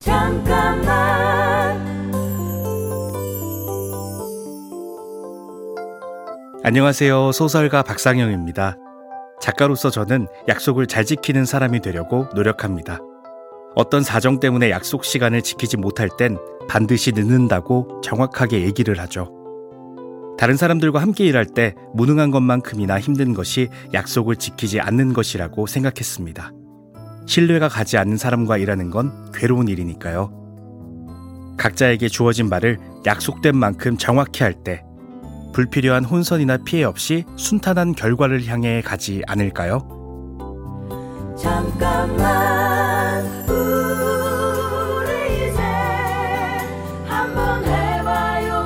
잠깐만 안녕하세요. 소설가 박상영입니다. 작가로서 저는 약속을 잘 지키는 사람이 되려고 노력합니다. 어떤 사정 때문에 약속 시간을 지키지 못할 땐 반드시 늦는다고 정확하게 얘기를 하죠. 다른 사람들과 함께 일할 때 무능한 것만큼이나 힘든 것이 약속을 지키지 않는 것이라고 생각했습니다. 신뢰가 가지 않는 사람과 일하는 건 괴로운 일이니까요. 각자에게 주어진 말을 약속된 만큼 정확히 할 때 불필요한 혼선이나 피해 없이 순탄한 결과를 향해 가지 않을까요? 잠깐만 우리 이제 한번 해봐요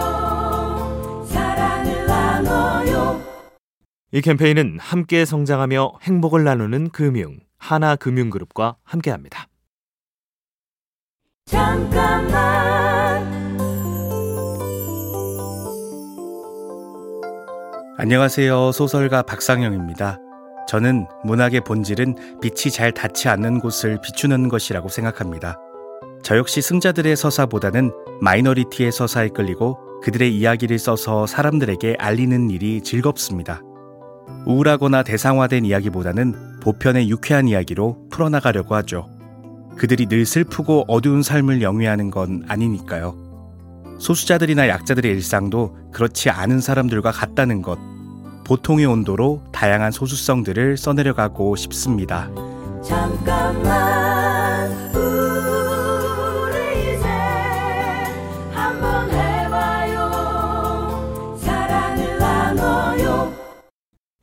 사랑을 나눠요 이 캠페인은 함께 성장하며 행복을 나누는 금융 하나금융그룹과 함께합니다. 잠깐만 안녕하세요. 소설가 박상영입니다. 저는 문학의 본질은 빛이 잘 닿지 않는 곳을 비추는 것이라고 생각합니다. 저 역시 승자들의 서사보다는 마이너리티의 서사에 끌리고 그들의 이야기를 써서 사람들에게 알리는 일이 즐겁습니다. 우울하거나 대상화된 이야기보다는 보편의 유쾌한 이야기로 풀어나가려고 하죠. 그들이 늘 슬프고 어두운 삶을 영위하는 건 아니니까요. 소수자들이나 약자들의 일상도 그렇지 않은 사람들과 같다는 것. 보통의 온도로 다양한 소수성들을 써내려가고 싶습니다. 잠깐만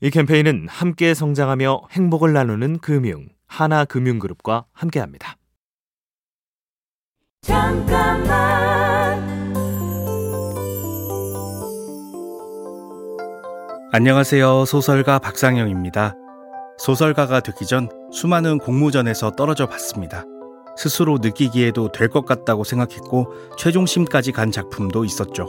이 캠페인은 함께 성장하며 행복을 나누는 금융 하나금융그룹과 함께합니다. 잠깐만 안녕하세요. 소설가 박상영입니다. 소설가가 되기 전 수많은 공모전에서 떨어져 봤습니다. 스스로 느끼기에도 될 것 같다고 생각했고 최종심까지 간 작품도 있었죠.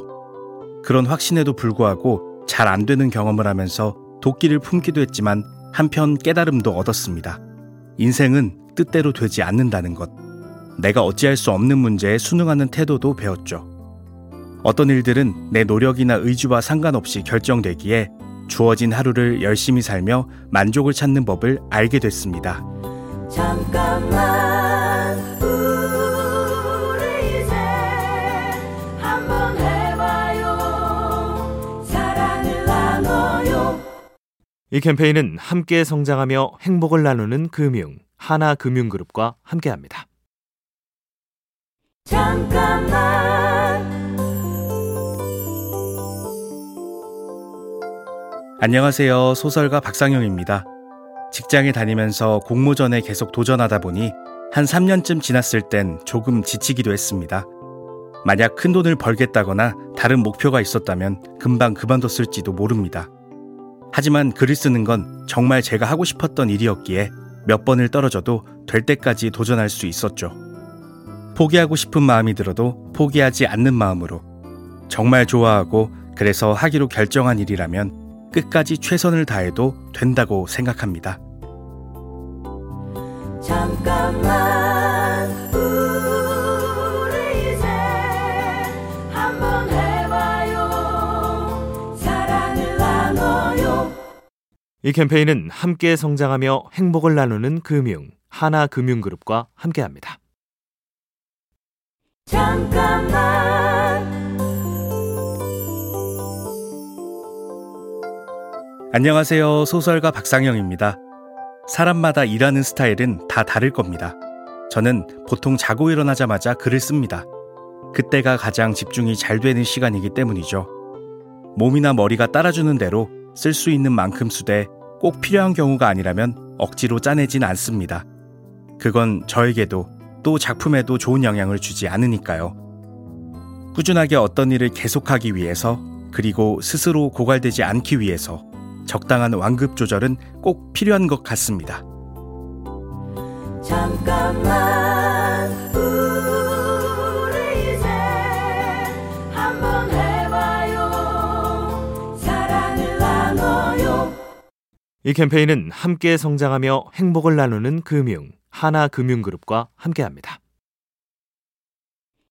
그런 확신에도 불구하고 잘 안 되는 경험을 하면서 도끼를 품기도 했지만 한편 깨달음도 얻었습니다. 인생은 뜻대로 되지 않는다는 것. 내가 어찌할 수 없는 문제에 순응하는 태도도 배웠죠. 어떤 일들은 내 노력이나 의지와 상관없이 결정되기에 주어진 하루를 열심히 살며 만족을 찾는 법을 알게 됐습니다. 잠깐만 이 캠페인은 함께 성장하며 행복을 나누는 금융 하나금융그룹과 함께합니다. 잠깐만 안녕하세요. 소설가 박상영입니다. 직장에 다니면서 공모전에 계속 도전하다 보니 한 3년쯤 지났을 땐 조금 지치기도 했습니다. 만약 큰 돈을 벌겠다거나 다른 목표가 있었다면 금방 그만뒀을지도 모릅니다. 하지만 글을 쓰는 건 정말 제가 하고 싶었던 일이었기에 몇 번을 떨어져도 될 때까지 도전할 수 있었죠. 포기하고 싶은 마음이 들어도 포기하지 않는 마음으로 정말 좋아하고 그래서 하기로 결정한 일이라면 끝까지 최선을 다해도 된다고 생각합니다. 잠깐만 이 캠페인은 함께 성장하며 행복을 나누는 금융 하나금융그룹과 함께합니다. 잠깐만 안녕하세요. 소설가 박상영입니다. 사람마다 일하는 스타일은 다 다를 겁니다. 저는 보통 자고 일어나자마자 글을 씁니다. 그때가 가장 집중이 잘 되는 시간이기 때문이죠. 몸이나 머리가 따라주는 대로 쓸 수 있는 만큼 쓰되 꼭 필요한 경우가 아니라면 억지로 짜내진 않습니다. 그건 저에게도 또 작품에도 좋은 영향을 주지 않으니까요. 꾸준하게 어떤 일을 계속하기 위해서 그리고 스스로 고갈되지 않기 위해서 적당한 완급 조절은 꼭 필요한 것 같습니다. 잠깐만 이 캠페인은 함께 성장하며 행복을 나누는 금융 하나금융그룹과 함께합니다.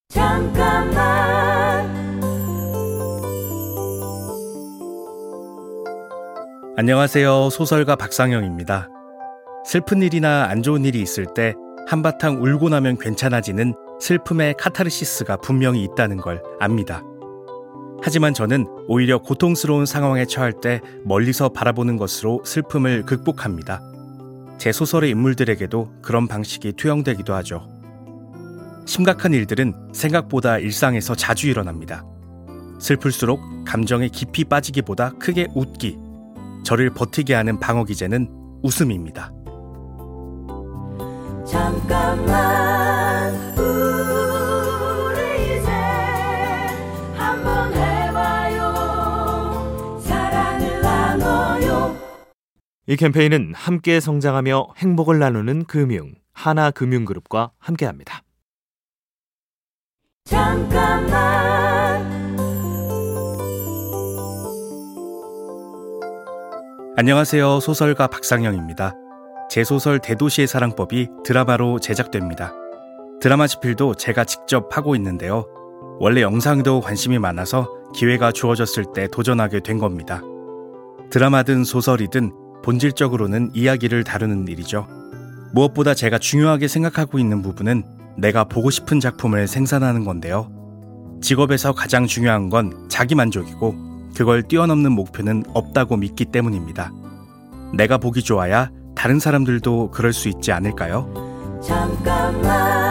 잠깐만 안녕하세요. 소설가 박상영입니다. 슬픈 일이나 안 좋은 일이 있을 때 한바탕 울고 나면 괜찮아지는 슬픔의 카타르시스가 분명히 있다는 걸 압니다. 하지만 저는 오히려 고통스러운 상황에 처할 때 멀리서 바라보는 것으로 슬픔을 극복합니다. 제 소설의 인물들에게도 그런 방식이 투영되기도 하죠. 심각한 일들은 생각보다 일상에서 자주 일어납니다. 슬플수록 감정에 깊이 빠지기보다 크게 웃기, 저를 버티게 하는 방어 기제는 웃음입니다. 잠깐만 이 캠페인은 함께 성장하며 행복을 나누는 금융 하나금융그룹과 함께합니다. 잠깐만 안녕하세요. 소설가 박상영입니다. 제 소설 대도시의 사랑법이 드라마로 제작됩니다. 드라마 집필도 제가 직접 하고 있는데요. 원래 영상도 관심이 많아서 기회가 주어졌을 때 도전하게 된 겁니다. 드라마든 소설이든 본질적으로는 이야기를 다루는 일이죠. 무엇보다 제가 중요하게 생각하고 있는 부분은 내가 보고 싶은 작품을 생산하는 건데요. 직업에서 가장 중요한 건 자기 만족이고 그걸 뛰어넘는 목표는 없다고 믿기 때문입니다. 내가 보기 좋아야 다른 사람들도 그럴 수 있지 않을까요? 잠깐만